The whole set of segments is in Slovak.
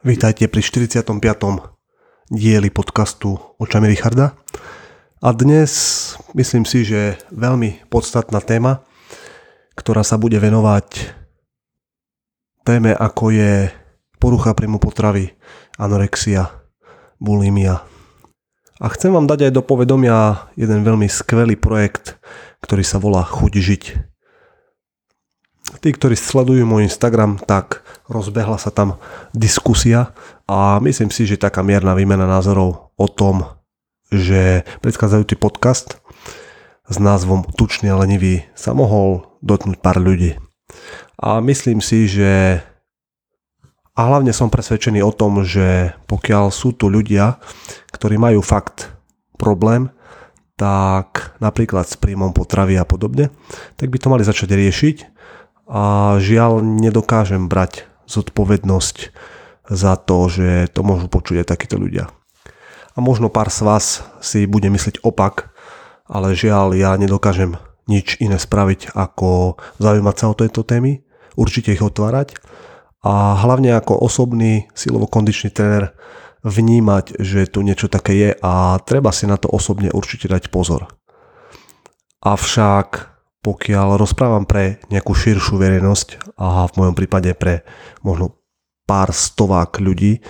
Vítajte pri 45. dieli podcastu Očami Richarda. A dnes myslím si, že veľmi podstatná téma, ktorá sa bude venovať téme ako je porucha príjmu potravy, anorexia, bulimia. A chcem vám dať aj do povedomia jeden veľmi skvelý projekt, ktorý sa volá Chuť žiť. Tí, ktorí sledujú môj Instagram, tak rozbehla sa tam diskusia a myslím si, že taká mierna výmena názorov o tom, že predchádzajúci podcast s názvom Tučný a lenivý sa mohol dotknúť pár ľudí. A myslím si, že a hlavne som presvedčený o tom, že pokiaľ sú tu ľudia, ktorí majú fakt problém, tak napríklad s príjmom potravy a podobne, tak by to mali začať riešiť a žiaľ nedokážem brať zodpovednosť za to, že to môžu počuť aj takíto ľudia. A možno pár z vás si bude myslieť opak, ale žiaľ ja nedokážem nič iné spraviť ako zaujímať sa o tejto témy, určite ich otvárať a hlavne ako osobný silovo-kondičný tréner vnímať, že tu niečo také je a treba si na to osobne určite dať pozor. Avšak pokiaľ rozprávam pre nejakú širšiu verejnosť a v mojom prípade pre možno pár stovák ľudí,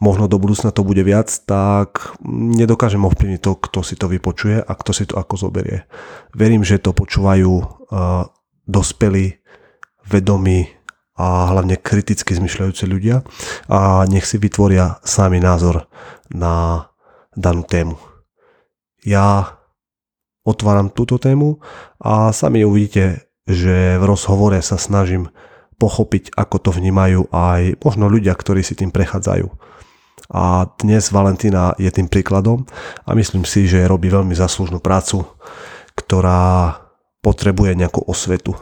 možno do budúcna to bude viac, tak nedokážem ovplyvniť to, kto si to vypočuje a kto si to ako zoberie. Verím, že to počúvajú uh, dospelí, vedomí a hlavne kriticky zmyšľajúce ľudia a nech si vytvoria sami názor na danú tému. Ja otváram túto tému a sami uvidíte, že v rozhovore sa snažím pochopiť, ako to vnímajú aj možno ľudia, ktorí si tým prechádzajú. A dnes Valentína je tým príkladom a myslím si, že robí veľmi zaslúžnú prácu, ktorá potrebuje nejakú osvetu.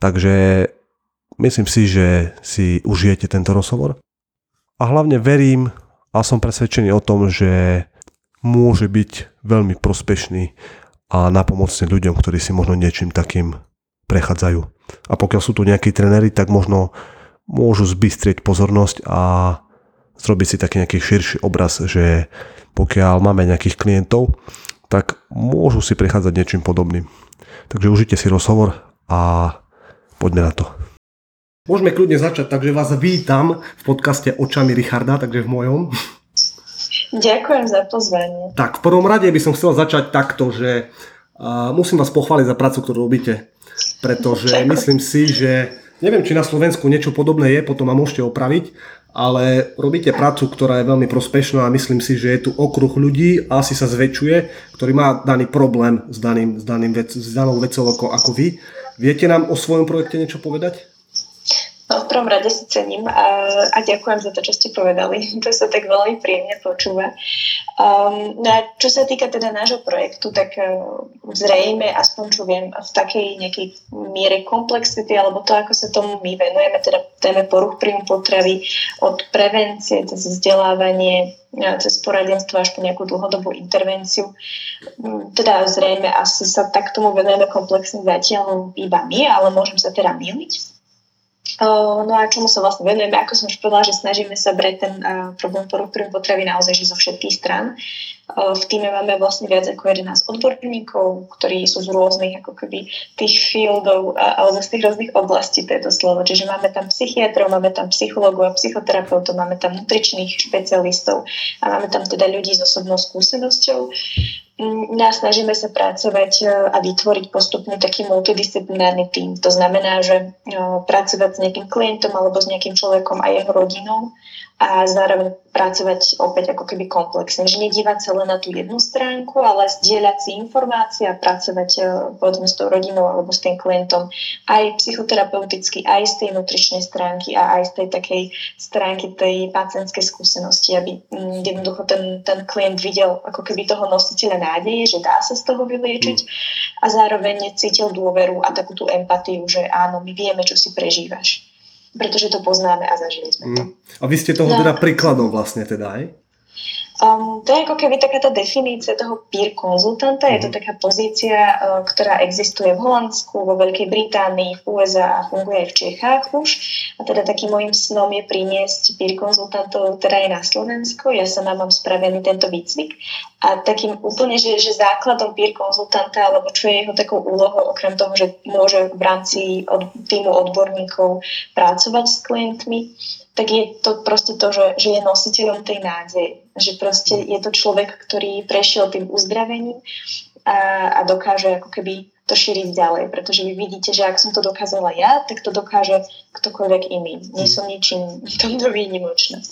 Takže myslím si, že si užijete tento rozhovor. A hlavne verím a som presvedčený o tom, že môže byť veľmi prospešný a napomocný ľuďom, ktorí si možno niečím takým prechádzajú. A pokiaľ sú tu nejakí trenery, tak možno môžu zbystrieť pozornosť a zrobiť si taký nejaký širší obraz, že pokiaľ máme nejakých klientov, tak môžu si prechádzať niečím podobným. Takže užite si rozhovor a poďme na to. Môžeme kľudne začať, takže vás vítam v podcaste Očami Richarda, takže v mojom. Ďakujem za pozvanie. Tak, v prvom rade by som chcel začať takto, že uh, musím vás pochváliť za prácu, ktorú robíte. Pretože Ďakujem. myslím si, že neviem, či na Slovensku niečo podobné je, potom ma môžete opraviť, ale robíte prácu, ktorá je veľmi prospešná a myslím si, že je tu okruh ľudí a asi sa zväčšuje, ktorý má daný problém s, daným, s, daným vec, s danou vecou ako, ako vy. Viete nám o svojom projekte niečo povedať? No, v prvom rade si cením a, a ďakujem za to, čo ste povedali. To sa tak veľmi príjemne počúva. Um, no a čo sa týka teda nášho projektu, tak uh, zrejme, aspoň čo viem, v takej nejakej miere komplexity, alebo to, ako sa tomu my venujeme, teda téme poruch príjmu potravy, od prevencie cez vzdelávanie, cez poradenstvo až po nejakú dlhodobú intervenciu. Teda zrejme asi sa tak tomu venujeme komplexne zatiaľ iba my, ale môžem sa teda miliť. No a čomu sa vlastne venujeme, ako som už povedala, že snažíme sa brať ten problém poruch potravy naozaj že zo všetkých stran. V týme máme vlastne viac ako 11 odborníkov, ktorí sú z rôznych ako keby tých fieldov alebo z tých rôznych oblastí, to slovo. Čiže máme tam psychiatrov, máme tam psychológov a psychoterapeutov, máme tam nutričných špecialistov a máme tam teda ľudí s osobnou skúsenosťou. A snažíme sa pracovať e, a vytvoriť postupne taký multidisciplinárny tým. To znamená, že e, pracovať s nejakým klientom alebo s nejakým človekom a jeho rodinou a zároveň pracovať opäť ako keby komplexne, že nedívať sa len na tú jednu stránku, ale zdieľať si informácie a pracovať e, povedzme s tou rodinou alebo s tým klientom aj psychoterapeuticky, aj z tej nutričnej stránky a aj z tej takej stránky tej pacientskej skúsenosti, aby mm, jednoducho ten, ten klient videl ako keby toho nositeľa nádeje, že dá sa z toho vyliečiť a zároveň cítil dôveru a takú tú empatiu, že áno, my vieme, čo si prežívaš pretože to poznáme a zažili sme to. Mm. A vy ste toho no. teda príkladom vlastne teda, aj? Um, to je ako keby taká tá definícia toho peer konzultanta. Je to mhm. taká pozícia, uh, ktorá existuje v Holandsku, vo Veľkej Británii, v USA a funguje aj v Čechách už. A teda takým môjim snom je priniesť peer konzultantov, ktorá je na Slovensko. Ja sa mám spravený tento výcvik. A takým úplne, že, že základom peer konzultanta, alebo čo je jeho takou úlohou, okrem toho, že môže v rámci od, týmu odborníkov pracovať s klientmi, tak je to proste to, že, že je nositeľom tej nádeje. Že proste je to človek, ktorý prešiel tým uzdravením a, a dokáže ako keby to šíriť ďalej, pretože vy vidíte, že ak som to dokázala ja, tak to dokáže ktokoľvek iný. Nie som ničím tomto výnimočná.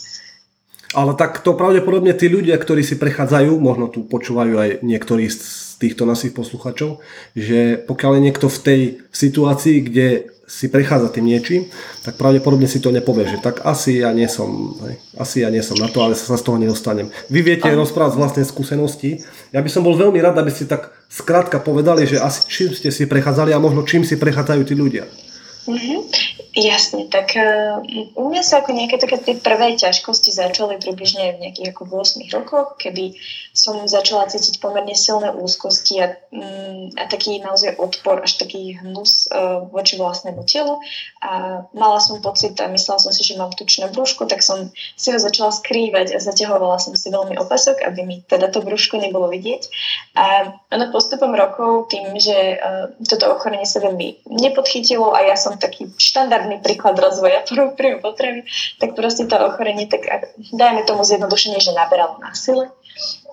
Ale tak to pravdepodobne tí ľudia, ktorí si prechádzajú, možno tu počúvajú aj niektorí z týchto našich posluchačov, že pokiaľ je niekto v tej situácii, kde si prechádza tým niečím, tak pravdepodobne si to nepovie, že tak asi ja nie som, hej, asi ja nie som na to, ale sa z toho nedostanem. Vy viete rozprávať z vlastnej skúsenosti. Ja by som bol veľmi rád, aby ste tak skrátka povedali, že asi čím ste si prechádzali a možno čím si prechádzajú tí ľudia. Mm-hmm. Jasne, tak uh, u mňa sa ako nejaké také tie prvé ťažkosti začali približne v nejakých ako 8 rokoch, kedy som začala cítiť pomerne silné úzkosti a, um, a taký naozaj odpor, až taký hnus uh, voči vlastnému telu. A mala som pocit a myslela som si, že mám tučné brúško, tak som si ho začala skrývať a zaťahovala som si veľmi opasok, aby mi teda to brúško nebolo vidieť. A ono postupom rokov tým, že uh, toto ochorenie sa veľmi nepodchytilo a ja som taký štandardný príklad rozvoja príjmu potravy, tak proste to ochorenie, tak dajme tomu zjednodušenie, že naberalo na sile.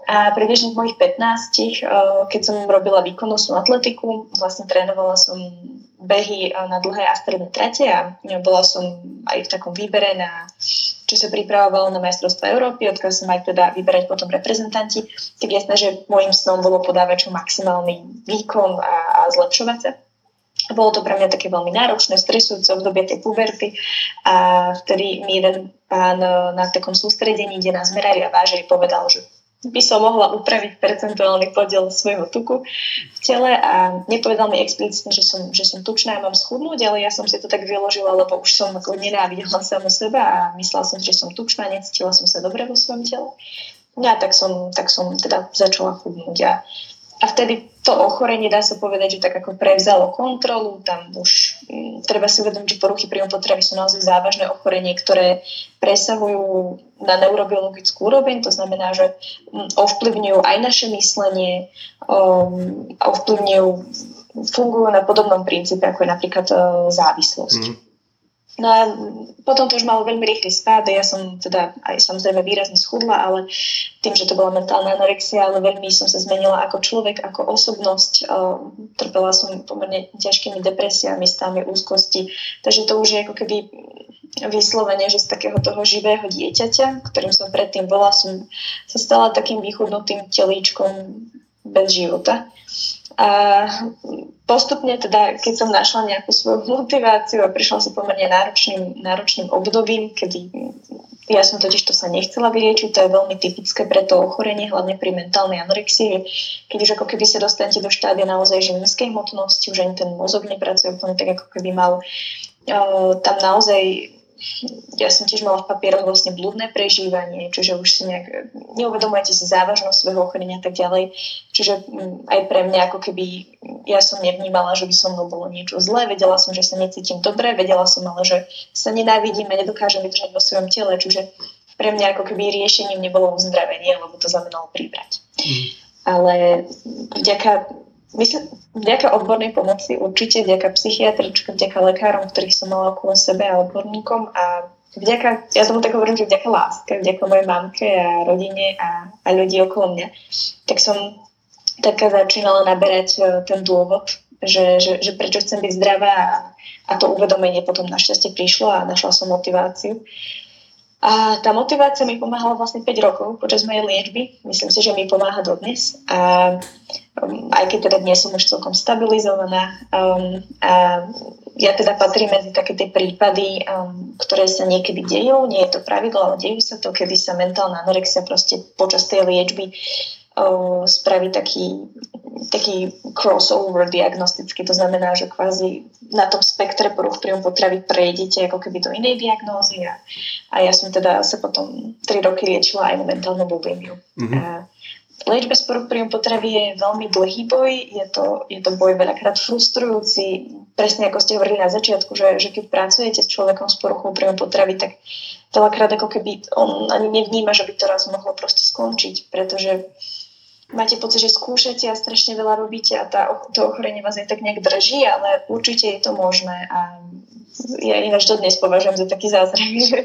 A približne v mojich 15, eh, keď som robila výkonnostnú atletiku, vlastne trénovala som behy eh, na dlhé a stredné trate a bola som aj v takom výbere na čo sa pripravovalo na majstrovstvo Európy, odkiaľ sa majú teda vyberať potom reprezentanti, tak jasné, že môjim snom bolo podávať čo maximálny výkon a, a zlepšovať sa. Bolo to pre mňa také veľmi náročné, stresujúce obdobie tej puberty a vtedy mi jeden pán e, na takom sústredení, kde nás merali a vážili, povedal, že by som mohla upraviť percentuálny podiel svojho tuku v tele a nepovedal mi explicitne, že som, že som tučná a mám schudnúť, ale ja som si to tak vyložila, lebo už som ako nenávidela samu seba a myslela som, že som tučná, necítila som sa dobre vo svojom tele. No a tak som, tak som teda začala chudnúť a vtedy to ochorenie, dá sa povedať, že tak ako prevzalo kontrolu, tam už m, mm, treba si uvedomiť, že poruchy príjmu potravy sú naozaj závažné ochorenie, ktoré presahujú na neurobiologickú úroveň, to znamená, že mm, ovplyvňujú aj naše myslenie, um, ovplyvňujú, fungujú na podobnom princípe, ako je napríklad uh, závislosť. Mm. No a potom to už malo veľmi rýchly spád ja som teda aj samozrejme výrazne schudla, ale tým, že to bola mentálna anorexia, ale veľmi som sa zmenila ako človek, ako osobnosť. Trpela som pomerne ťažkými depresiami, stavmi úzkosti, takže to už je ako keby vyslovene, že z takého toho živého dieťaťa, ktorým som predtým bola, som sa stala takým vychudnutým telíčkom bez života. A postupne teda, keď som našla nejakú svoju motiváciu a prišla si pomerne náročným, náročným obdobím, kedy ja som totiž to sa nechcela vyliečiť, to je veľmi typické pre to ochorenie, hlavne pri mentálnej anorexii, keď už ako keby sa dostanete do štádia naozaj že hmotnosti, už ani ten mozog nepracuje úplne tak, ako keby mal tam naozaj ja som tiež mala v papieroch vlastne blúdne prežívanie, čiže už si nejak neuvedomujete si závažnosť svojho ochorenia a tak ďalej. Čiže mm, aj pre mňa ako keby ja som nevnímala, že by so mnou bolo niečo zlé, vedela som, že sa necítim dobre, vedela som ale, že sa nenávidím a nedokážem vydržať vo svojom tele, čiže pre mňa ako keby riešením nebolo uzdravenie, lebo to znamenalo príbrať. Mm. Ale vďaka Myslím, vďaka odbornej pomoci určite, vďaka psychiatričkom, vďaka lekárom, ktorých som mala okolo sebe a odborníkom a vďaka, ja tomu tak hovorím, že vďaka láske, vďaka mojej mamke a rodine a, a ľudí okolo mňa, tak som taká začínala naberať e, ten dôvod, že, že, že prečo chcem byť zdravá a, a to uvedomenie potom našťastie prišlo a našla som motiváciu. A tá motivácia mi pomáhala vlastne 5 rokov počas mojej liečby. Myslím si, že mi pomáha dodnes. A um, aj keď teda dnes som už celkom stabilizovaná. Um, a ja teda patrím medzi také tie prípady, um, ktoré sa niekedy dejú. Nie je to pravidlo, ale dejú sa to, kedy sa mentálna anorexia proste počas tej liečby um, spraví taký taký crossover diagnostický, to znamená, že kvázi na tom spektre poruch príjmu potravy prejdete ako keby do inej diagnózy a, a ja som teda sa potom 3 roky liečila aj na mentálnu bulimiu. Mm-hmm. A liečba poruch príjmu potravy je veľmi dlhý boj, je to, je to boj veľakrát frustrujúci, presne ako ste hovorili na začiatku, že, že keď pracujete s človekom s poruchou príjmu potravy, tak veľakrát ako keby on ani nevníma, že by to raz mohlo proste skončiť, pretože máte pocit, že skúšate a strašne veľa robíte a tá, to ochorenie vás aj tak nejak drží, ale určite je to možné a ja ináč dnes považujem za taký zázrak, že,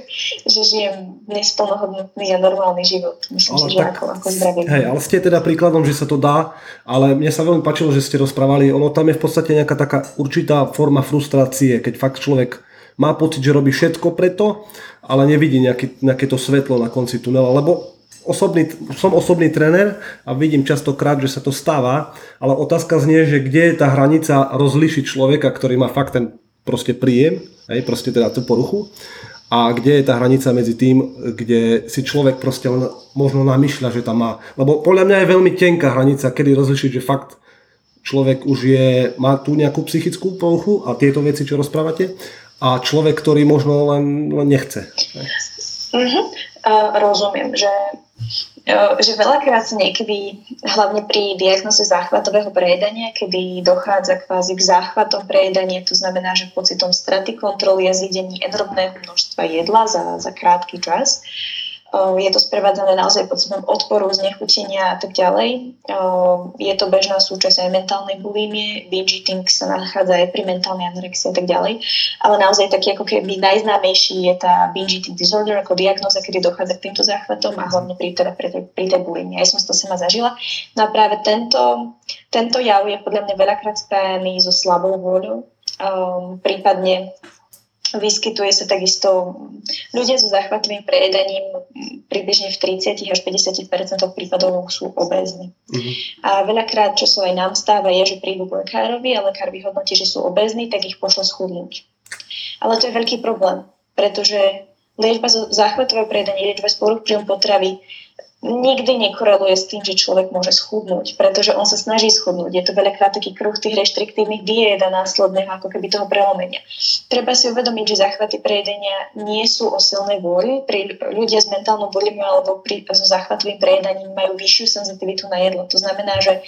že žijem dnes plnohodnotný a normálny život. Myslím ale si, že tak, ako, ako zdravý. Hej, ale ste teda príkladom, že sa to dá, ale mne sa veľmi páčilo, že ste rozprávali, ono tam je v podstate nejaká taká určitá forma frustrácie, keď fakt človek má pocit, že robí všetko preto, ale nevidí nejaké, nejaké to svetlo na konci tunela, lebo osobný, som osobný tréner a vidím častokrát, že sa to stáva, ale otázka znie, že kde je tá hranica rozlišiť človeka, ktorý má fakt ten proste príjem, hej, proste teda tú poruchu, a kde je tá hranica medzi tým, kde si človek proste len možno namýšľa, že tam má. Lebo podľa mňa je veľmi tenká hranica, kedy rozlišiť, že fakt človek už je, má tu nejakú psychickú poruchu a tieto veci, čo rozprávate, a človek, ktorý možno len, len nechce. Uh-huh. Uh, rozumiem, že že veľakrát sa niekedy, hlavne pri diagnoze záchvatového prejedania, kedy dochádza kvázi k záchvatom prejedania, to znamená, že pocitom straty kontroly a zjedení enormného množstva jedla za, za krátky čas, je to sprevádzané naozaj pocitom odporu, znechutenia a tak ďalej. Je to bežná súčasť aj mentálnej bulímie, binge eating sa nachádza aj pri mentálnej anorexii a tak ďalej. Ale naozaj taký ako keby najznámejší je tá binge eating disorder ako diagnoza, kedy dochádza k týmto záchvatom a hlavne pri, teda pri, tej, pri tej bulímii. Ja som to sama zažila. No a práve tento, tento jav je podľa mňa veľakrát spájaný so slabou vôľou, um, prípadne Vyskytuje sa takisto ľudia so záchvatovým prejedaním približne v 30 až 50 prípadov sú obézni. Mm-hmm. A veľakrát, čo sa aj nám stáva, je, že prídu k lekárovi a lekár vyhodnotí, že sú obézni, tak ich pošle schudnúť. Ale to je veľký problém, pretože liečba záchvatového prejedania, liečba z poruch príjmu potravy nikdy nekoreluje s tým, že človek môže schudnúť, pretože on sa snaží schudnúť. Je to veľakrát taký kruh tých reštriktívnych diét a následného ako keby toho prelomenia. Treba si uvedomiť, že záchvaty prejedenia nie sú o silnej vôli. Pri ľudia s mentálnou bulimiou alebo pri, so záchvatovým prejedaním majú vyššiu senzitivitu na jedlo. To znamená, že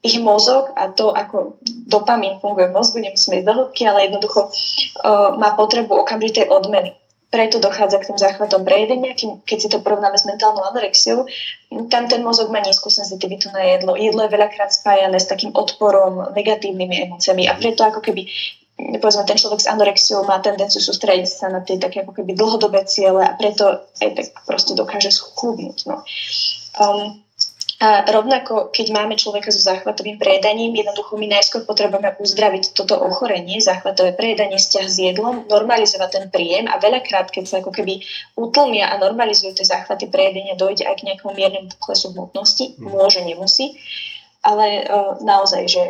ich mozog a to, ako dopamín funguje v mozgu, nemusíme ísť do hĺbky, ale jednoducho uh, má potrebu okamžitej odmeny preto dochádza k tým záchvatom prejedenia, keď si to porovnáme s mentálnou anorexiou, tam ten mozog má nízku senzitivitu na jedlo. Jedlo je veľakrát spájané s takým odporom, negatívnymi emóciami a preto ako keby povedzme, ten človek s anorexiou má tendenciu sústrediť sa na tie také ako keby dlhodobé ciele a preto aj tak proste dokáže schudnúť. No. Um, a rovnako, keď máme človeka so záchvatovým prejedaním, jednoducho my najskôr potrebujeme uzdraviť toto ochorenie, záchvatové prejedanie, vzťah s jedlom, normalizovať ten príjem a veľakrát, keď sa ako keby utlmia a normalizujú tie záchvaty prejedenia, dojde aj k nejakému miernemu poklesu hmotnosti, mm. môže, nemusí, ale uh, naozaj, že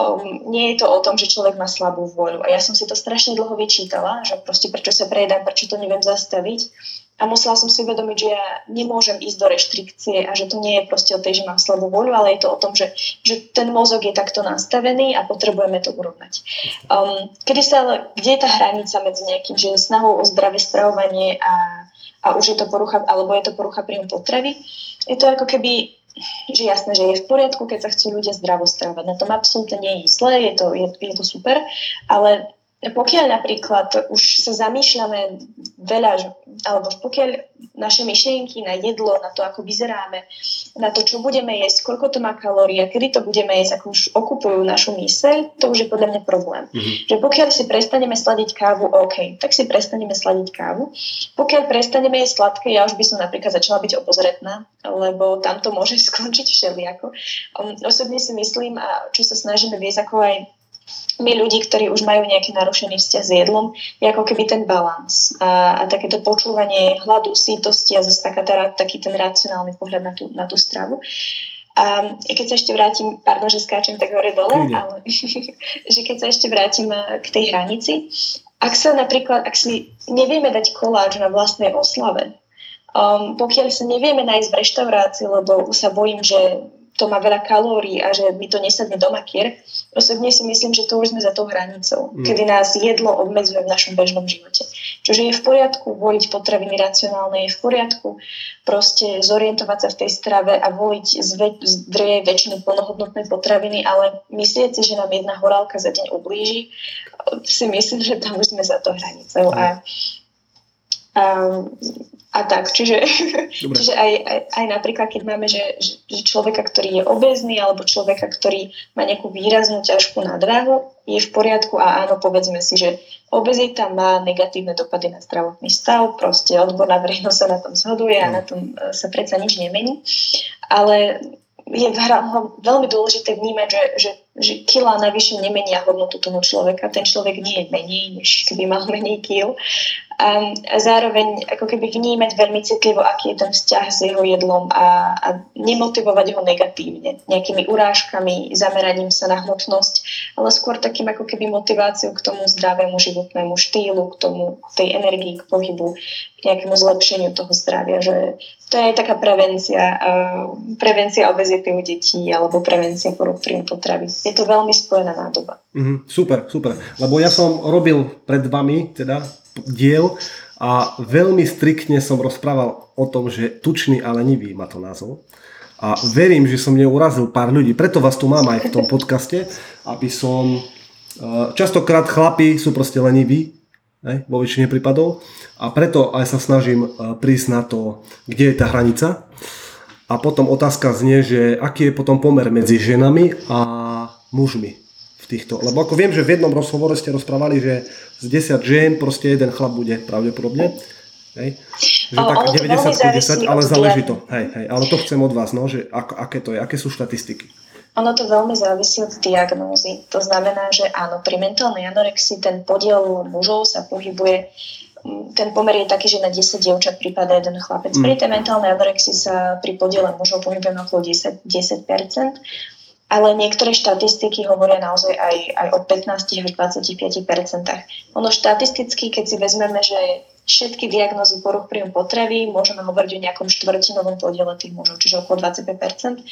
um, nie je to o tom, že človek má slabú vôľu. A ja som si to strašne dlho vyčítala, že proste prečo sa prejedám, prečo to neviem zastaviť. A musela som si uvedomiť, že ja nemôžem ísť do reštrikcie a že to nie je proste o tej, že mám slabú voľu, ale je to o tom, že, že ten mozog je takto nastavený a potrebujeme to urovnať. Um, kedy sa, ale, kde je tá hranica medzi nejakým, že snahou o zdravé stravovanie a, a už je to porucha, alebo je to porucha príjmu potravy? Je to ako keby že jasné, že je v poriadku, keď sa chcú ľudia zdravo stravovať. Na tom absolútne nie je zlé, je to, je, je to super, ale pokiaľ napríklad už sa zamýšľame veľa, alebo pokiaľ naše myšlienky na jedlo, na to, ako vyzeráme, na to, čo budeme jesť, koľko to má kalórií a kedy to budeme jesť, ako už okupujú našu myseľ, to už je podľa mňa problém. Mm-hmm. Že pokiaľ si prestaneme sladiť kávu, OK, tak si prestaneme sladiť kávu. Pokiaľ prestaneme jesť sladké, ja už by som napríklad začala byť opozretná, lebo tam to môže skončiť všelijako. Um, osobne si myslím, a čo sa snažíme viesť ako aj my ľudí, ktorí už majú nejaký narušený vzťah s jedlom, je ako keby ten balans a, a takéto počúvanie hladu, sítosti a zase taká, tá, taký ten racionálny pohľad na tú, na tú stravu. A keď sa ešte vrátim, pardon, že skáčem tak hore dole, ale že keď sa ešte vrátim eh, k tej hranici, ak sa napríklad, ak si nevieme dať koláč na vlastnej oslave, um, pokiaľ sa nevieme nájsť v reštaurácii, lebo sa bojím, že to má veľa kalórií a že mi to nesadne do makier. Osobne si myslím, že to už sme za tou hranicou, mm. kedy nás jedlo obmedzuje v našom bežnom živote. Čiže je v poriadku voliť potraviny racionálne, je v poriadku proste zorientovať sa v tej strave a voliť z, ve- z druhej väčšiny plnohodnotné potraviny, ale myslieť si, že nám jedna horálka za deň ublíži, si myslím, že tam už sme za to hranicou. A, a, a tak, čiže, čiže aj, aj, aj napríklad, keď máme, že, že človeka, ktorý je obezný alebo človeka, ktorý má nejakú výraznú ťažkú nadváhu, je v poriadku a áno, povedzme si, že obezita má negatívne dopady na zdravotný stav, proste odborná verejnosť sa na tom zhoduje a na tom e, sa predsa nič nemení. Ale je veľmi dôležité vnímať, že, že, že kila navyše nemenia hodnotu toho človeka. Ten človek nie je menej, než keby mal menej kil a, zároveň ako keby vnímať veľmi citlivo, aký je ten vzťah s jeho jedlom a, a nemotivovať ho negatívne, nejakými urážkami, zameraním sa na hmotnosť, ale skôr takým ako keby motiváciou k tomu zdravému životnému štýlu, k tomu, k tej energii, k pohybu, k nejakému zlepšeniu toho zdravia, že to je aj taká prevencia, uh, prevencia obezity u detí alebo prevencia porúk príjmu potravy. Je to veľmi spojená nádoba. Mm, super, super. Lebo ja som robil pred vami, teda diel a veľmi striktne som rozprával o tom, že tučný a lenivý má to názov. A verím, že som neurazil pár ľudí, preto vás tu mám aj v tom podcaste, aby som... Eh, častokrát chlapi sú proste leniví, ne, vo väčšine prípadov, a preto aj sa snažím eh, prísť na to, kde je tá hranica. A potom otázka znie, že aký je potom pomer medzi ženami a mužmi týchto, lebo ako viem, že v jednom rozhovore ste rozprávali, že z 10 žien proste jeden chlap bude pravdepodobne. Hej? Že tak 90 10, ale záleží to. Hej, hej, ale to chcem od vás, no, že ako, aké to je, aké sú štatistiky. Ono to veľmi závisí od diagnózy. To znamená, že áno, pri mentálnej anorexii ten podiel mužov sa pohybuje ten pomer je taký, že na 10 dievčat prípada jeden chlapec. Mm. Pri tej mentálnej anorexii sa pri podiele mužov pohybujeme okolo 10, 10% ale niektoré štatistiky hovoria naozaj aj, aj o 15 až 25% Ono štatisticky, keď si vezmeme, že všetky diagnózy poruch príjmu potravy, môžeme hovoriť o nejakom štvrtinovom podiele tých mužov, čiže okolo 25%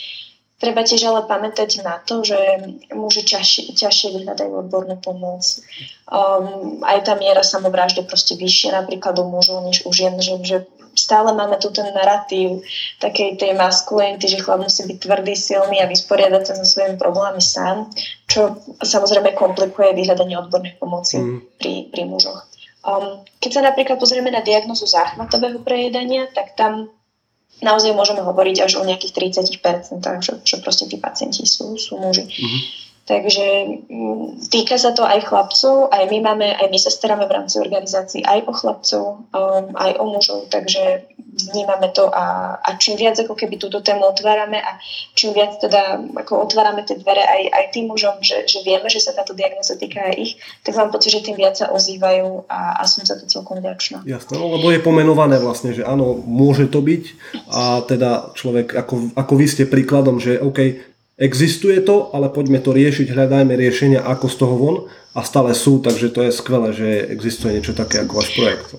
Treba tiež ale pamätať na to, že muži ťažšie, ťažšie vyhľadajú odbornú pomoc. Um, aj tá miera samovraždy proste vyššia napríklad u mužov než u žien, že, že stále máme tu ten narratív takej tej maskulinity, že chlap musí byť tvrdý, silný a vysporiadať sa so svojimi problémami sám, čo samozrejme komplikuje vyhľadanie odbornej pomoci mm. pri, pri mužoch. Um, keď sa napríklad pozrieme na diagnozu záchvatového prejedania, tak tam naozaj môžeme hovoriť až o nejakých 30%, že, že proste tí pacienti sú, sú muži. Mm-hmm. Takže mm, týka sa to aj chlapcov, aj my máme, aj my sa staráme v rámci organizácií aj o chlapcov, um, aj o mužov, takže vnímame to a, a čím viac ako keby túto tému otvárame a čím viac teda ako otvárame tie dvere aj, aj tým mužom, že, že vieme, že sa táto diagnoza týka aj ich, tak mám pocit, že tým viac sa ozývajú a, a som za to celkom vďačná. Jasné, no, lebo je pomenované vlastne, že áno, môže to byť a teda človek, ako, ako vy ste príkladom, že OK, Existuje to, ale poďme to riešiť, hľadajme riešenia, ako z toho von a stále sú, takže to je skvelé, že existuje niečo také ako váš projekt.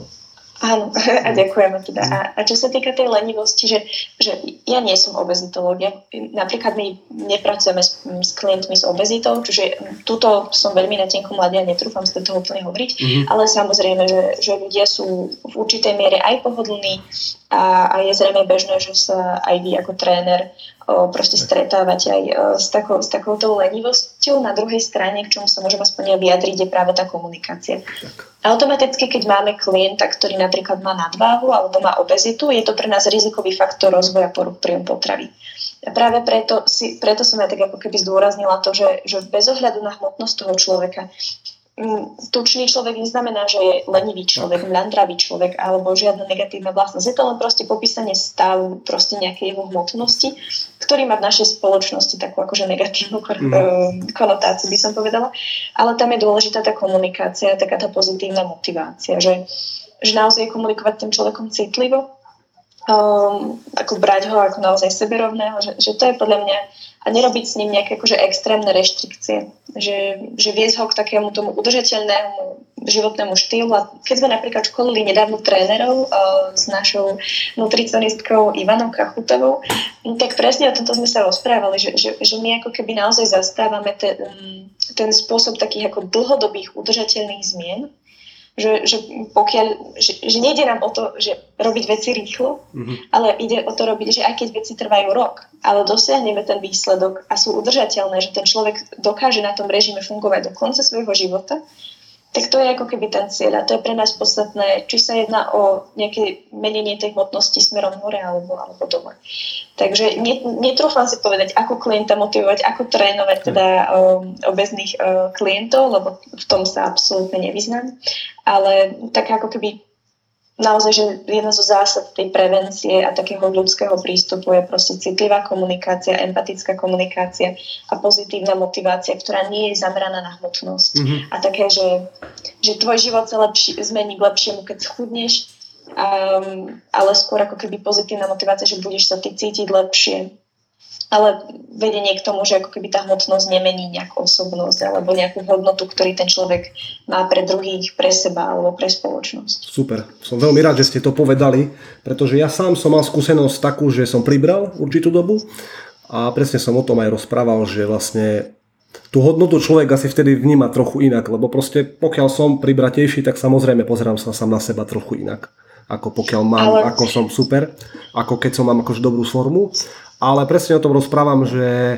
Áno, a ďakujeme teda. A, a čo sa týka tej lenivosti, že, že ja nie som obezitológ, ja, napríklad my nepracujeme s, s klientmi s obezitou, čiže túto som veľmi na tenkom mladí a netrúfam si do toho úplne hovoriť, mm-hmm. ale samozrejme, že, že ľudia sú v určitej miere aj pohodlní a, a je zrejme bežné, že sa aj vy ako tréner o, proste stretávate aj o, s, takou, s takouto lenivosťou. Na druhej strane, k čomu sa môžem aspoň vyjadriť, je práve tá komunikácia. Tak. Automaticky, keď máme klienta, ktorý napríklad má nadváhu alebo má obezitu, je to pre nás rizikový faktor rozvoja poruch príjmu potravy. A práve preto, si, preto som ja tak ako keby zdôraznila to, že, že bez ohľadu na hmotnosť toho človeka tučný človek neznamená, že je lenivý človek, mľandravý človek alebo žiadna negatívna vlastnosť. Je to len proste popísanie stavu, proste nejakej jeho hmotnosti, ktorý má v našej spoločnosti takú akože negatívnu mm. konotáciu, by som povedala. Ale tam je dôležitá tá komunikácia, taká tá pozitívna motivácia, že, že naozaj komunikovať tým človekom citlivo, um, ako brať ho ako naozaj seberovného, že, že to je podľa mňa a nerobiť s ním nejaké akože extrémne reštrikcie. Že, že viesť ho k takému tomu udržateľnému životnému štýlu. A keď sme napríklad školili nedávno trénerov uh, s našou nutricionistkou Ivanou Kachutovou, tak presne o tomto sme sa rozprávali, že, že, že my ako keby naozaj zastávame ten, ten spôsob takých ako dlhodobých udržateľných zmien, že, že pokiaľ, že, že nejde nám o to, že robiť veci rýchlo, mm-hmm. ale ide o to robiť, že aj keď veci trvajú rok, ale dosiahneme ten výsledok a sú udržateľné, že ten človek dokáže na tom režime fungovať do konca svojho života, tak to je ako keby ten cieľ a to je pre nás podstatné, či sa jedná o nejaké menenie tej hmotnosti smerom hore alebo, alebo dole. Takže netrúfam si povedať, ako klienta motivovať, ako trénovať teda um, obezných uh, klientov, lebo v tom sa absolútne nevyznám, ale tak ako keby naozaj, že jedna zo zásad tej prevencie a takého ľudského prístupu je proste citlivá komunikácia, empatická komunikácia a pozitívna motivácia, ktorá nie je zameraná na hmotnosť. Mm-hmm. A také, že, že tvoj život sa lepší, zmení k lepšiemu, keď schudneš, um, ale skôr ako keby pozitívna motivácia, že budeš sa ty cítiť lepšie ale vedenie k tomu, že ako keby tá hmotnosť nemení nejakú osobnosť alebo nejakú hodnotu, ktorý ten človek má pre druhých, pre seba alebo pre spoločnosť. Super. Som veľmi rád, že ste to povedali, pretože ja sám som mal skúsenosť takú, že som pribral určitú dobu a presne som o tom aj rozprával, že vlastne tú hodnotu človek asi vtedy vníma trochu inak, lebo proste pokiaľ som pribratejší, tak samozrejme pozerám sa sám na seba trochu inak ako pokiaľ mám, Ale... ako som super, ako keď som mám akože dobrú formu ale presne o tom rozprávam, že e,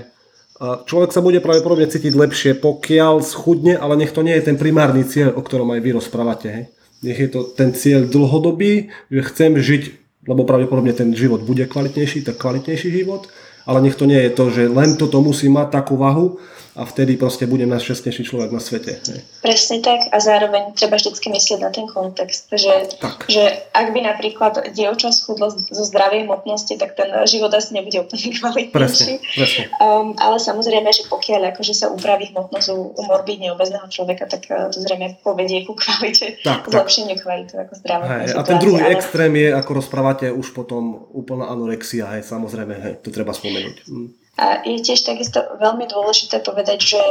človek sa bude pravdepodobne cítiť lepšie, pokiaľ schudne, ale nech to nie je ten primárny cieľ, o ktorom aj vy rozprávate. Hej. Nech je to ten cieľ dlhodobý, že chcem žiť, lebo pravdepodobne ten život bude kvalitnejší, tak kvalitnejší život, ale nech to nie je to, že len toto musí mať takú vahu, a vtedy proste budem najšťastnejší človek na svete. Ne? Presne tak a zároveň treba vždy myslieť na ten kontext, že, že ak by napríklad dievča schudlo zo zdravej hmotnosti, tak ten život asi nebude úplne kvalitnejší. Presne, presne. Um, ale samozrejme, že pokiaľ akože sa upraví hmotnosť u, u morbidne obezného človeka, tak uh, to zrejme povedie ku kvalite, tak, zlepšeniu kvality ako zdravotnej A ten druhý ale... extrém je, ako rozprávate, už potom úplná anorexia, hej, samozrejme, hej, to treba spomenúť. Hm. A je tiež takisto veľmi dôležité povedať, že,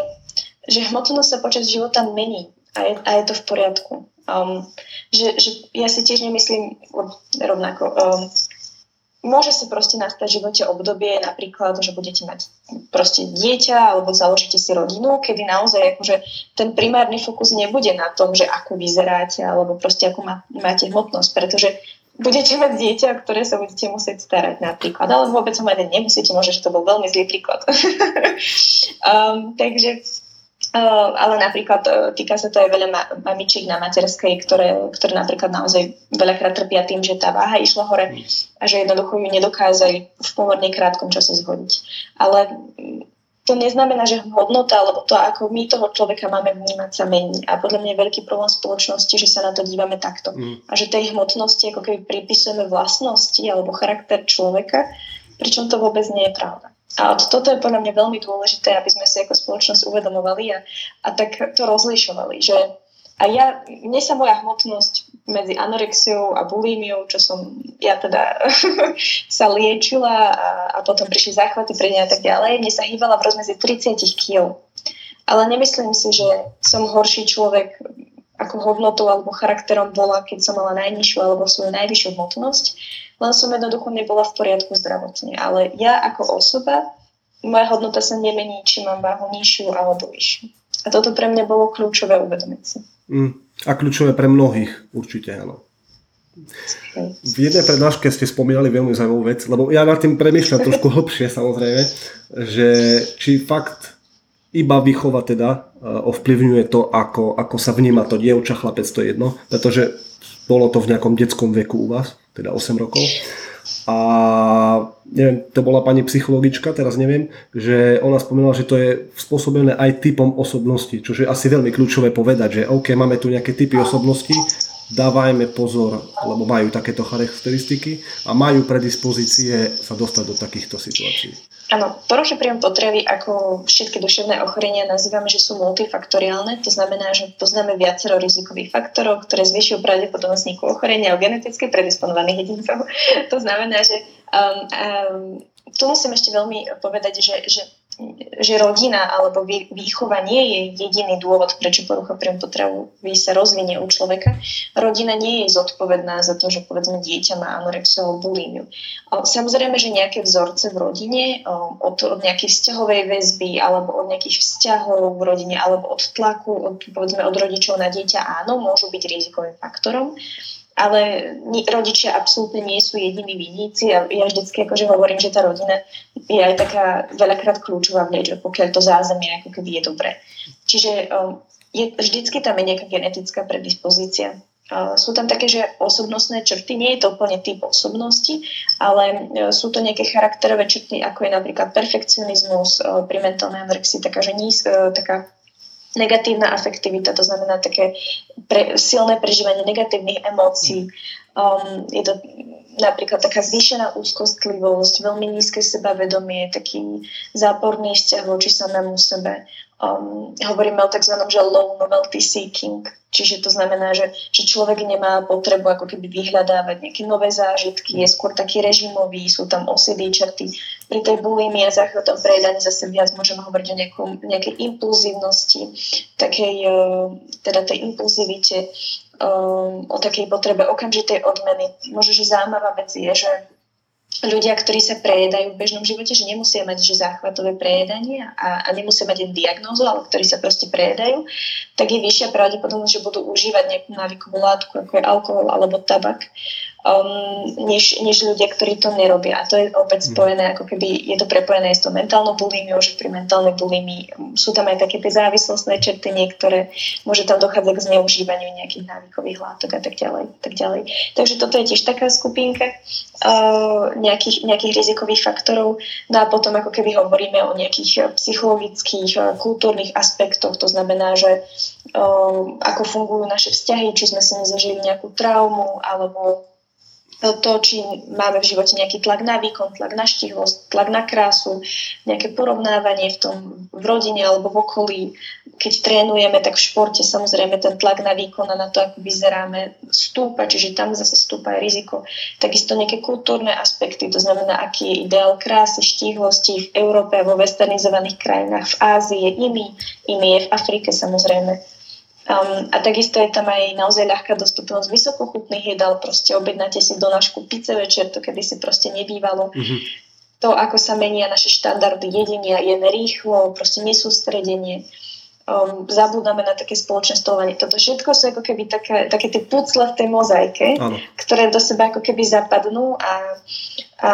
že hmotnosť sa počas života mení a je, a je to v poriadku. Um, že, že ja si tiež nemyslím rovnako. Um, môže sa proste nastať v živote obdobie, napríklad, že budete mať proste dieťa alebo založíte si rodinu, kedy naozaj akože ten primárny fokus nebude na tom, že ako vyzeráte alebo proste ako má, máte hmotnosť, pretože budete mať dieťa, ktoré sa budete musieť starať napríklad, ale vôbec ho mať nemusíte, môže, že to bol veľmi zlý príklad. um, takže Uh, ale napríklad uh, týka sa to aj veľa ma- mamičiek na materskej, ktoré, ktoré napríklad naozaj veľakrát trpia tým, že tá váha išla hore a že jednoducho ju nedokázali v pomerne krátkom čase zhodiť. Ale to neznamená, že hodnota alebo to, ako my toho človeka máme vnímať, sa mení. A podľa mňa je veľký problém spoločnosti, že sa na to dívame takto. Mm. A že tej hmotnosti ako keby pripisujeme vlastnosti alebo charakter človeka, pričom to vôbec nie je pravda. A toto je podľa mňa veľmi dôležité, aby sme si ako spoločnosť uvedomovali a, a tak to rozlišovali, že a ja, mne sa moja hmotnosť medzi anorexiou a bulímiou, čo som ja teda sa liečila a, a potom prišli záchvaty pre a tak ďalej, mne sa hýbala v rozmedzi 30 kg. Ale nemyslím si, že som horší človek ako hodnotou alebo charakterom bola, keď som mala najnižšiu alebo svoju najvyššiu hmotnosť, len som jednoducho nebola v poriadku zdravotne. Ale ja ako osoba, moja hodnota sa nemení, či mám váhu nižšiu alebo vyššiu. A toto pre mňa bolo kľúčové uvedomiť si. Mm, a kľúčové pre mnohých, určite áno. V jednej prednáške ste spomínali veľmi zaujímavú vec, lebo ja nad tým premýšľam trošku hlbšie samozrejme, že či fakt iba výchova teda e, ovplyvňuje to, ako, ako sa vníma to dievča, chlapec, to je jedno, pretože bolo to v nejakom detskom veku u vás, teda 8 rokov a neviem, to bola pani psychologička, teraz neviem, že ona spomínala, že to je spôsobené aj typom osobnosti, čo je asi veľmi kľúčové povedať, že OK, máme tu nejaké typy osobnosti, dávajme pozor, lebo majú takéto charakteristiky a majú predispozície sa dostať do takýchto situácií. Áno, porušenie príjom potravy ako všetky duševné ochorenia nazývame, že sú multifaktoriálne. To znamená, že poznáme viacero rizikových faktorov, ktoré zvyšujú pravdepodobnosť vzniku ochorenia u geneticky predisponovaných jedincov. to znamená, že um, um, tu musím ešte veľmi povedať, že, že že rodina alebo výchova nie je jediný dôvod, prečo porucha príjmu potravy sa rozvinie u človeka. Rodina nie je zodpovedná za to, že povedzme dieťa má anorexiu alebo bulímiu. Samozrejme, že nejaké vzorce v rodine od, od nejakej vzťahovej väzby alebo od nejakých vzťahov v rodine alebo od tlaku, od, povedzme od rodičov na dieťa, áno, môžu byť rizikovým faktorom ale rodičia absolútne nie sú jediní viníci a ja vždycky akože hovorím, že tá rodina je aj taká veľakrát kľúčová v liečbe, pokiaľ to zázemie ako keby je dobré. Čiže je, vždycky tam je nejaká genetická predispozícia. Sú tam také, že osobnostné črty, nie je to úplne typ osobnosti, ale uh, sú to nejaké charakterové črty, ako je napríklad perfekcionizmus pri mentálnej anorexii, taká, že níz, taká negatívna afektivita, to znamená také pre, silné prežívanie negatívnych emócií. Um, je to napríklad taká zvýšená úzkostlivosť, veľmi nízke sebavedomie, taký záporný vzťah voči samému sebe. Um, hovoríme o tzv. že low novelty seeking, čiže to znamená, že, že človek nemá potrebu ako keby vyhľadávať nejaké nové zážitky, je skôr taký režimový, sú tam osedy črty. Pri tej bulimi a záchvatom prejedaní zase viac môžeme hovoriť o nejakom, nejakej impulzívnosti, takej, uh, teda tej impulzivite, um, o takej potrebe okamžitej odmeny. Možno, že zaujímavá vec je, že ľudia, ktorí sa prejedajú v bežnom živote, že nemusia mať že záchvatové prejedanie a, a nemusia mať len diagnózu, ale ktorí sa proste prejedajú, tak je vyššia pravdepodobnosť, že budú užívať nejakú návykovú látku, ako je alkohol alebo tabak um, než, než ľudia, ktorí to nerobia. A to je opäť mhm. spojené, ako keby je to prepojené s tou mentálnou bulimiou, že pri mentálnej bulimii sú tam aj také tie závislostné črty niektoré, môže tam dochádzať k zneužívaniu nejakých návykových látok a tak ďalej. Tak ďalej. Takže toto je tiež taká skupinka uh, nejakých, nejakých rizikových faktorov. No a potom ako keby hovoríme o nejakých psychologických, uh, kultúrnych aspektoch, to znamená, že uh, ako fungujú naše vzťahy, či sme si nezažili nejakú traumu, alebo to, či máme v živote nejaký tlak na výkon, tlak na štihlosť, tlak na krásu, nejaké porovnávanie v tom v rodine alebo v okolí. Keď trénujeme, tak v športe samozrejme ten tlak na výkon a na to, ako vyzeráme, stúpa, čiže tam zase stúpa aj riziko. Takisto nejaké kultúrne aspekty, to znamená, aký je ideál krásy, štíhlosti v Európe, vo westernizovaných krajinách, v Ázii je iný, iný je v Afrike samozrejme Um, a takisto je tam aj naozaj ľahká dostupnosť vysokochutných jedál, proste objednáte si do nášku pice večer, to kedy si proste nebývalo. Mm-hmm. To, ako sa menia naše štandardy jedenia, jeme rýchlo, proste nesústredenie um, zabúdame na také spoločné stolovanie. Toto všetko sú ako keby také, také tie pucle v tej mozaike, ano. ktoré do seba ako keby zapadnú a, a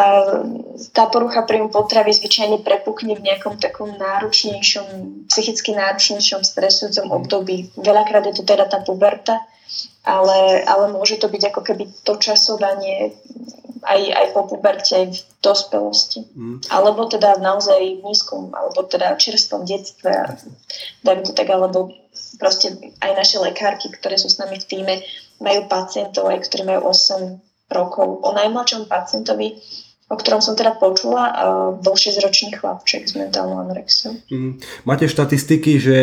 tá porucha príjmu potravy zvyčajne prepukne v nejakom takom náročnejšom, psychicky náročnejšom, stresujúcom mm. období. Veľakrát je to teda tá puberta, ale, ale môže to byť ako keby to časovanie aj, aj po puberte, aj v dospelosti. Mm. Alebo teda naozaj v nízkom, alebo teda čerstvom detstve, dajme to tak, alebo proste aj naše lekárky, ktoré sú s nami v týme, majú pacientov, aj ktorí majú 8 rokov. O najmladšom pacientovi, o ktorom som teda počula, bol 6-ročný chlapček s mentálnou anorexiou. Mm. Máte štatistiky, že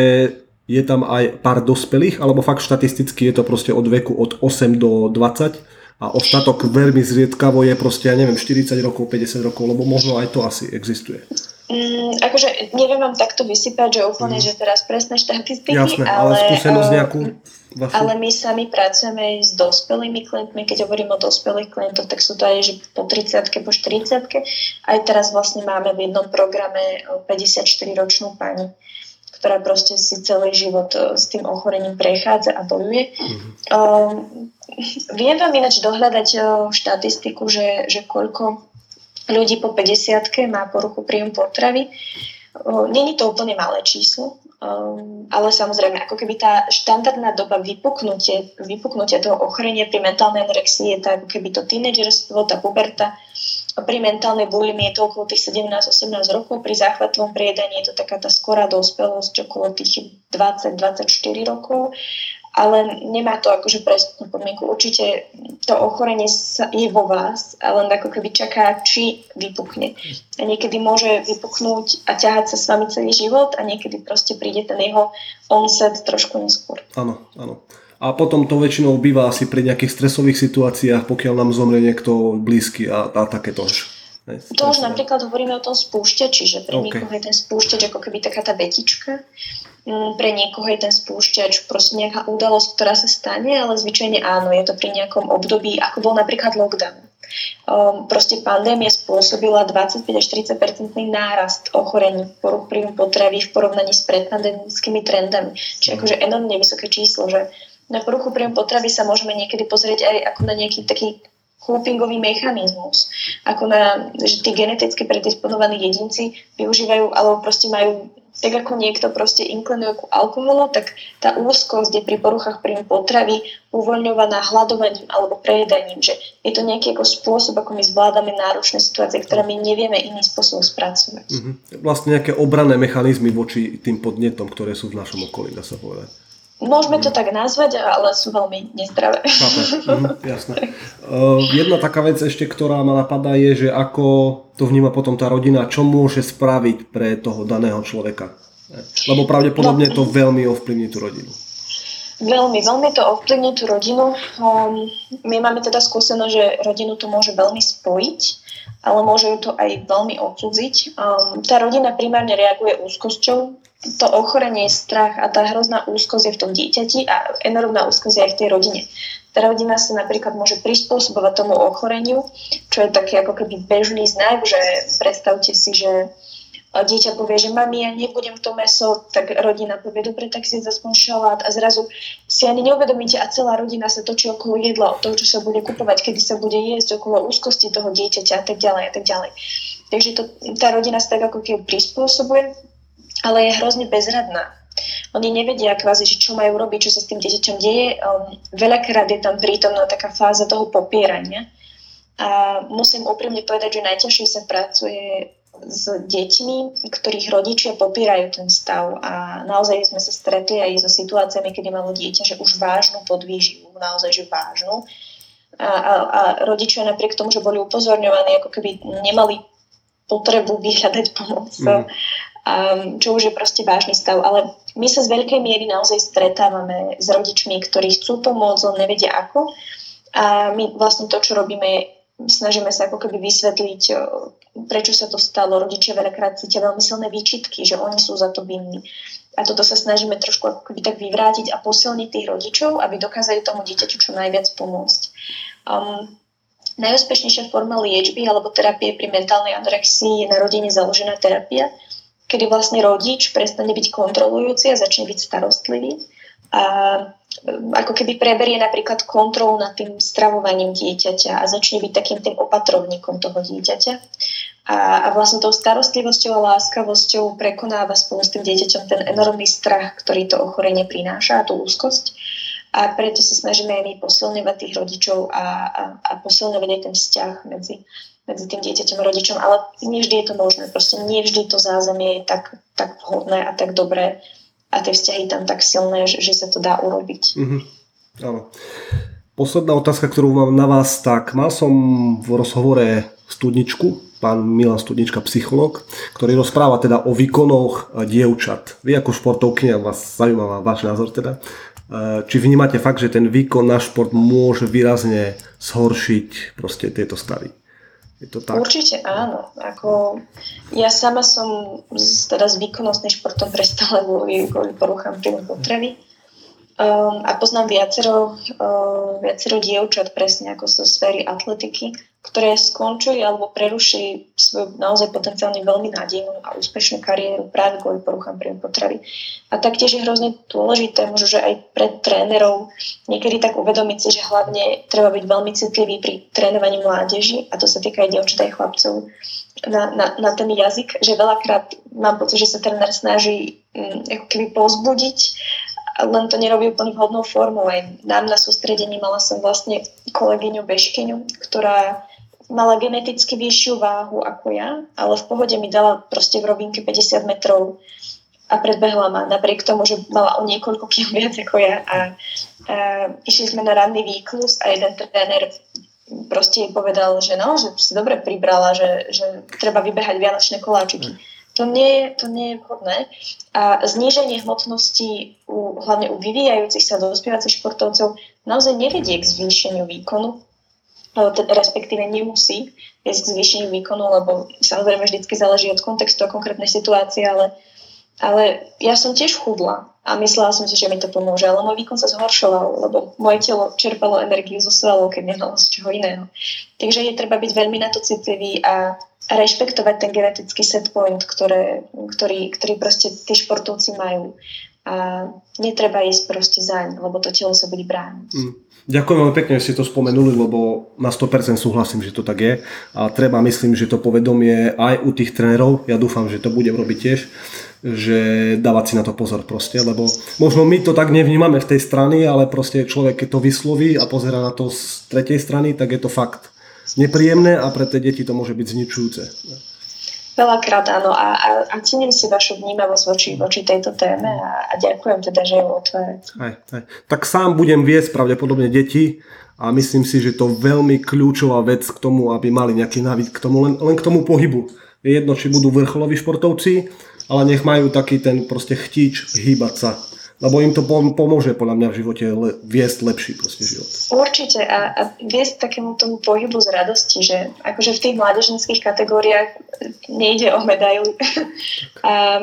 je tam aj pár dospelých, alebo fakt štatisticky je to proste od veku od 8 do 20? a ostatok veľmi zriedkavo je proste, ja neviem, 40 rokov, 50 rokov, lebo možno aj to asi existuje. Mm, akože neviem vám takto vysypať, že úplne, mm. že teraz presné štatistiky, Jasné, ale, ale skúsenosť eh, nejakú vašu? Ale my sami pracujeme s dospelými klientmi, keď hovorím o dospelých klientoch, tak sú to aj že po 30 po 40 Aj teraz vlastne máme v jednom programe 54-ročnú pani, ktorá proste si celý život eh, s tým ochorením prechádza a bojuje. Mm-hmm. Um, Viem vám ináč dohľadať štatistiku, že, že koľko ľudí po 50 má poruchu príjmu potravy. Není to úplne malé číslo, ale samozrejme, ako keby tá štandardná doba vypuknutia, vypuknutia toho ochorenia pri mentálnej anorexii je tá, ako keby to tínedžerstvo, tá puberta. Pri mentálnej bulimi je to okolo tých 17-18 rokov, pri záchvatovom priedaní je to taká tá skorá dospelosť okolo tých 20-24 rokov ale nemá to akože presnú podmienku. Určite to ochorenie je vo vás len ako keby čaká, či vypukne. A niekedy môže vypuknúť a ťahať sa s vami celý život a niekedy proste príde ten jeho onset trošku neskôr. Áno, áno. A potom to väčšinou býva asi pri nejakých stresových situáciách, pokiaľ nám zomrie niekto blízky a, a takéto. To už napríklad hovoríme o tom spúšťači, že pre okay. je ten spúšťač ako keby taká tá vetička, pre niekoho je ten spúšťač proste nejaká udalosť, ktorá sa stane, ale zvyčajne áno, je to pri nejakom období, ako bol napríklad lockdown. Um, proste pandémia spôsobila 25 až 30 percentný nárast ochorení poruch príjmu potravy v porovnaní s predpandemickými trendami. Čiže akože enormne vysoké číslo, že na poruchu príjmu potravy sa môžeme niekedy pozrieť aj ako na nejaký taký copingový mechanizmus. Ako na, že tí geneticky predisponovaní jedinci využívajú, alebo proste majú tak ako niekto proste inklinuje ku alkoholu, tak tá úzkosť je pri poruchách príjmu potravy uvoľňovaná hľadovaním alebo prejedaním, že je to nejaký ako spôsob, ako my zvládame náročné situácie, ktoré my nevieme iný spôsob spracovať. Mm-hmm. Vlastne nejaké obranné mechanizmy voči tým podnetom, ktoré sú v našom okolí, dá sa povedať. Môžeme to tak nazvať, ale sú veľmi nezdravé. Mm, jasné. Uh, jedna taká vec ešte, ktorá ma napadá, je, že ako to vníma potom tá rodina, čo môže spraviť pre toho daného človeka. Lebo pravdepodobne to veľmi ovplyvní tú rodinu. Veľmi, veľmi to ovplyvní tú rodinu. Um, my máme teda skúsenosť, že rodinu to môže veľmi spojiť, ale môže ju to aj veľmi odsudziť. Um, tá rodina primárne reaguje úzkosťou, to ochorenie, strach a tá hrozná úzkosť je v tom dieťati a enormná úzkosť je aj v tej rodine. Tá rodina sa napríklad môže prispôsobovať tomu ochoreniu, čo je taký ako keby bežný znak, že predstavte si, že dieťa povie, že mami, ja nebudem to meso, tak rodina povie, dobre, tak si aspoň šalát a zrazu si ani neuvedomíte a celá rodina sa točí okolo jedla, od toho, čo sa bude kupovať, kedy sa bude jesť, okolo úzkosti toho dieťaťa a tak ďalej a tak ďalej. Takže to, tá rodina sa tak ako keby prispôsobuje ale je hrozne bezradná. Oni nevedia kvázi, že čo majú robiť, čo sa s tým dieťaťom deje. Um, veľakrát je tam prítomná taká fáza toho popierania. A musím úprimne povedať, že najťažšie sa pracuje s deťmi, ktorých rodičia popierajú ten stav a naozaj sme sa stretli aj so situáciami, kedy malo dieťa, že už vážnu podvýživu, naozaj, že vážnu. A, a, a rodičia napriek tomu, že boli upozorňovaní, ako keby nemali potrebu vyhľadať pomoc. Mm um, čo už je proste vážny stav. Ale my sa z veľkej miery naozaj stretávame s rodičmi, ktorí chcú pomôcť, len nevedia ako. A my vlastne to, čo robíme, snažíme sa ako keby vysvetliť, prečo sa to stalo. Rodičia veľakrát cítia veľmi silné výčitky, že oni sú za to vinní. A toto sa snažíme trošku ako keby tak vyvrátiť a posilniť tých rodičov, aby dokázali tomu dieťaťu čo najviac pomôcť. Um, najúspešnejšia forma liečby alebo terapie pri mentálnej anorexii je na rodine založená terapia, kedy vlastne rodič prestane byť kontrolujúci a začne byť starostlivý a um, ako keby preberie napríklad kontrolu nad tým stravovaním dieťaťa a začne byť takým tým opatrovníkom toho dieťaťa. A, a vlastne tou starostlivosťou a láskavosťou prekonáva spolu s tým dieťaťom ten enormný strach, ktorý to ochorenie prináša a tú úzkosť. A preto sa snažíme aj my posilňovať tých rodičov a, a, a posilňovať aj ten vzťah medzi, medzi tým dieťaťom a rodičom, ale nie vždy je to možné. Proste nie vždy to zázemie je tak, tak vhodné a tak dobré a tie vzťahy tam tak silné, že, že sa to dá urobiť. Mm-hmm. Áno. Posledná otázka, ktorú mám na vás, tak mal som v rozhovore studničku, pán Milan Studnička, psycholog, ktorý rozpráva teda o výkonoch dievčat. Vy ako športovkynia vás zaujímavá váš názor teda. E, či vnímate fakt, že ten výkon na šport môže výrazne zhoršiť proste tieto stavy? Je to tak? Určite áno. Ako, ja sama som z, teda s výkonnostným športom prestala kvôli, kvôli poruchám príjmu potravy. Um, a poznám viacero, uh, viacero dievčat presne ako zo sféry atletiky, ktoré skončili alebo prerušili svoju naozaj potenciálne veľmi nádejnú a úspešnú kariéru práve kvôli poruchám príjmu potravy. A taktiež je hrozne dôležité, možno, že aj pre trénerov niekedy tak uvedomiť si, že hlavne treba byť veľmi citlivý pri trénovaní mládeži, a to sa týka aj dievčat aj chlapcov, na, na, na ten jazyk, že veľakrát mám pocit, že sa tréner snaží um, ako keby pozbudiť len to nerobí úplne vhodnou formou. Aj nám na sústredení mala som vlastne kolegyňu Beškyňu, ktorá mala geneticky vyššiu váhu ako ja, ale v pohode mi dala proste v robinke 50 metrov a predbehla ma, napriek tomu, že mala o niekoľko kým viac ako ja a, a išli sme na ranný výklus a jeden tréner proste jej povedal, že no, že si dobre pribrala, že, že treba vybehať vianočné koláčiky. To nie, je, to nie je vhodné. A zníženie hmotnosti u, hlavne u vyvíjajúcich sa dospievacích športovcov naozaj nevedie k zvýšeniu výkonu, respektíve nemusí viesť k zvýšeniu výkonu, lebo samozrejme vždycky záleží od kontextu a konkrétnej situácie, ale, ale ja som tiež chudla a myslela som si, že mi to pomôže, ale môj výkon sa zhoršoval, lebo moje telo čerpalo energiu zo svalov, keď nemalo z čoho iného. Takže je treba byť veľmi na to citlivý a rešpektovať ten genetický set point, ktoré, ktorý, ktorý proste tí športovci majú. A netreba ísť proste zaň, lebo to telo sa bude brániť. Mm. Ďakujem veľmi pekne, že ste to spomenuli, lebo na 100% súhlasím, že to tak je. A treba, myslím, že to povedomie aj u tých trénerov, ja dúfam, že to bude robiť tiež, že dávať si na to pozor proste, lebo možno my to tak nevnímame v tej strany, ale proste človek, keď to vysloví a pozera na to z tretej strany, tak je to fakt nepríjemné a pre tie deti to môže byť zničujúce. Veľakrát áno a, a, a cením si vašu vnímavosť voči, voči tejto téme a, a ďakujem teda, že ju otvárate. Tak sám budem viesť pravdepodobne deti a myslím si, že to veľmi kľúčová vec k tomu, aby mali nejaký návyk k tomu, len, len k tomu pohybu. Je jedno, či budú vrcholoví športovci, ale nech majú taký ten proste chtíč hýbať sa lebo im to pomôže podľa mňa v živote le, viesť lepší proste život. Určite a, a viesť takému tomu pohybu z radosti, že akože v tých mládežnických kategóriách nejde o medailu. a,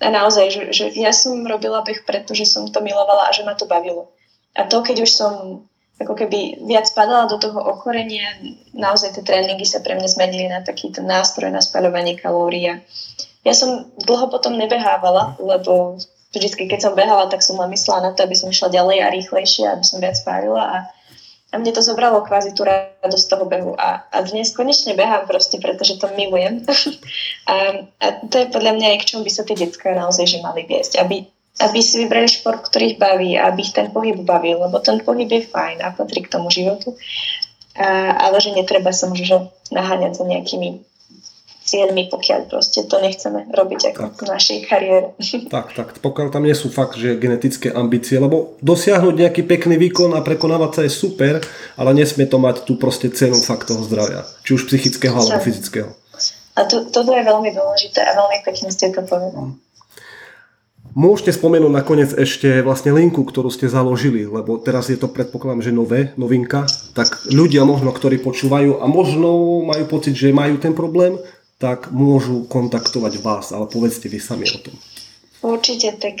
a naozaj, že, že ja som robila beh preto, že som to milovala a že ma to bavilo. A to, keď už som ako keby viac spadala do toho okorenia, naozaj tie tréningy sa pre mňa zmenili na taký ten nástroj na spaľovanie kalórií. Ja som dlho potom nebehávala, lebo vždy, keď som behala, tak som len myslela na to, aby som išla ďalej a rýchlejšie, aby som viac spárila a, a mne to zobralo kvázi tú radosť toho behu. A, a dnes konečne behám proste, pretože to milujem. A, a to je podľa mňa aj k čomu by sa tie detská naozaj že mali viesť, aby, aby si vybrali šport, ktorý ich baví, aby ich ten pohyb bavil, lebo ten pohyb je fajn a patrí k tomu životu, a, ale že netreba sa možno naháňať za nejakými cieľmi, pokiaľ proste to nechceme robiť ako tak. v našej kariére. Tak, tak, pokiaľ tam nie sú fakt, že genetické ambície, lebo dosiahnuť nejaký pekný výkon a prekonávať sa je super, ale nesmie to mať tú proste cenu fakt toho zdravia, či už psychického alebo fyzického. A to, toto je veľmi dôležité a veľmi pekne ste to povedali. Môžete spomenúť nakoniec ešte vlastne linku, ktorú ste založili, lebo teraz je to predpokladám, že nové, novinka, tak ľudia možno, ktorí počúvajú a možno majú pocit, že majú ten problém, tak môžu kontaktovať vás, ale povedzte vy sami o tom. Určite, tak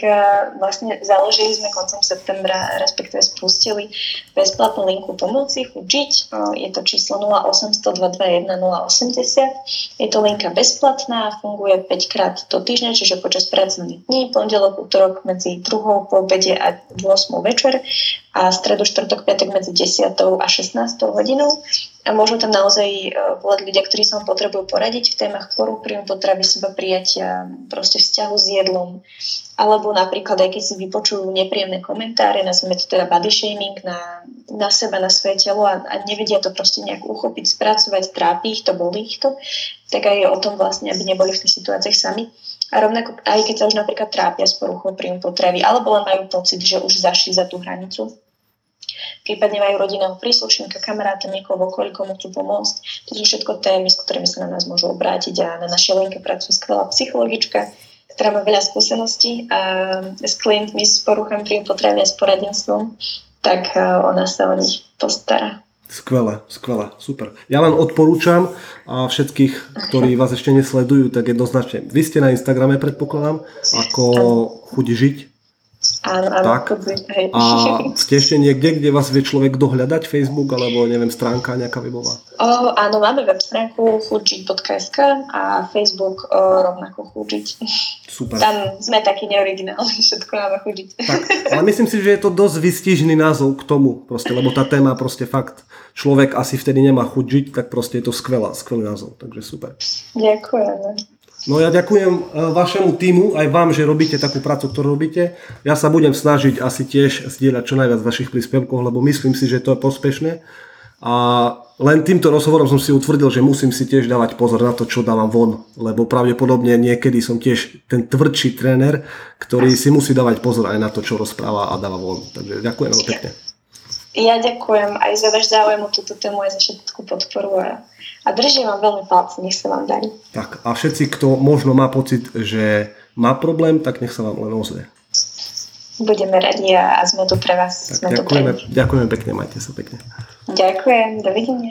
vlastne založili sme koncom septembra, respektíve spustili bezplatnú linku pomoci chučiť. Je to číslo 0800 221 080. Je to linka bezplatná, funguje 5 krát do týždňa, čiže počas pracovných dní, pondelok, útorok medzi 2. po obede a 8. večer a stredu, štvrtok, piatok medzi 10. a 16. hodinou. A môžu tam naozaj e, volať ľudia, ktorí sa vám potrebujú poradiť v témach poru, príjmu potravy, seba prijatia, proste vzťahu s jedlom. Alebo napríklad aj keď si vypočujú nepríjemné komentáre, nazveme to teda body shaming na, na seba, na svoje telo a, a nevedia to proste nejak uchopiť, spracovať, trápi ich to, bolí ich to, tak aj o tom vlastne, aby neboli v tých situáciách sami. A rovnako aj keď sa už napríklad trápia s poruchou príjmu potravy, alebo len majú pocit, že už zašli za tú hranicu, prípadne majú rodinného príslušníka, kamaráta, niekoho v okolí, komu chcú pomôcť. To sú všetko témy, s ktorými sa na nás môžu obrátiť a na našej linke pracuje skvelá psychologička, ktorá má veľa skúseností a s klientmi s poruchami príjmu potravy a s poradenstvom, tak e, ona sa o nich postará. Skvelé, skvelé, super. Ja len odporúčam a všetkých, ktorí vás ešte nesledujú, tak jednoznačne. Vy ste na Instagrame, predpokladám, ako chuť žiť Áno, áno. Tak. Hej. A ste ešte niekde, kde vás vie človek dohľadať? Facebook alebo neviem, stránka nejaká webová? O, áno, máme web stránku foodjit.sk a Facebook o, rovnako foodjit. Super. Tam sme takí neoriginálni, všetko máme foodjit. Tak, ale myslím si, že je to dosť vystižný názov k tomu, proste, lebo tá téma proste fakt človek asi vtedy nemá chuť žiť, tak proste je to skvelá, skvelý názov, takže super. Ďakujem. No ja ďakujem e, vašemu týmu, aj vám, že robíte takú prácu, ktorú robíte. Ja sa budem snažiť asi tiež zdieľať čo najviac vašich príspevkov, lebo myslím si, že to je prospešné. A len týmto rozhovorom som si utvrdil, že musím si tiež dávať pozor na to, čo dávam von, lebo pravdepodobne niekedy som tiež ten tvrdší tréner, ktorý si musí dávať pozor aj na to, čo rozpráva a dáva von. Takže ďakujem veľmi pekne. Ja ďakujem aj za váš záujem o túto tému, aj za všetku podporu a a držím vám veľmi palce, nech sa vám darí. Tak a všetci, kto možno má pocit, že má problém, tak nech sa vám len ozve. Budeme radi a sme tu pre vás. Tak sme ďakujeme, tu pre ďakujeme pekne, majte sa pekne. Ďakujem, dovidenia.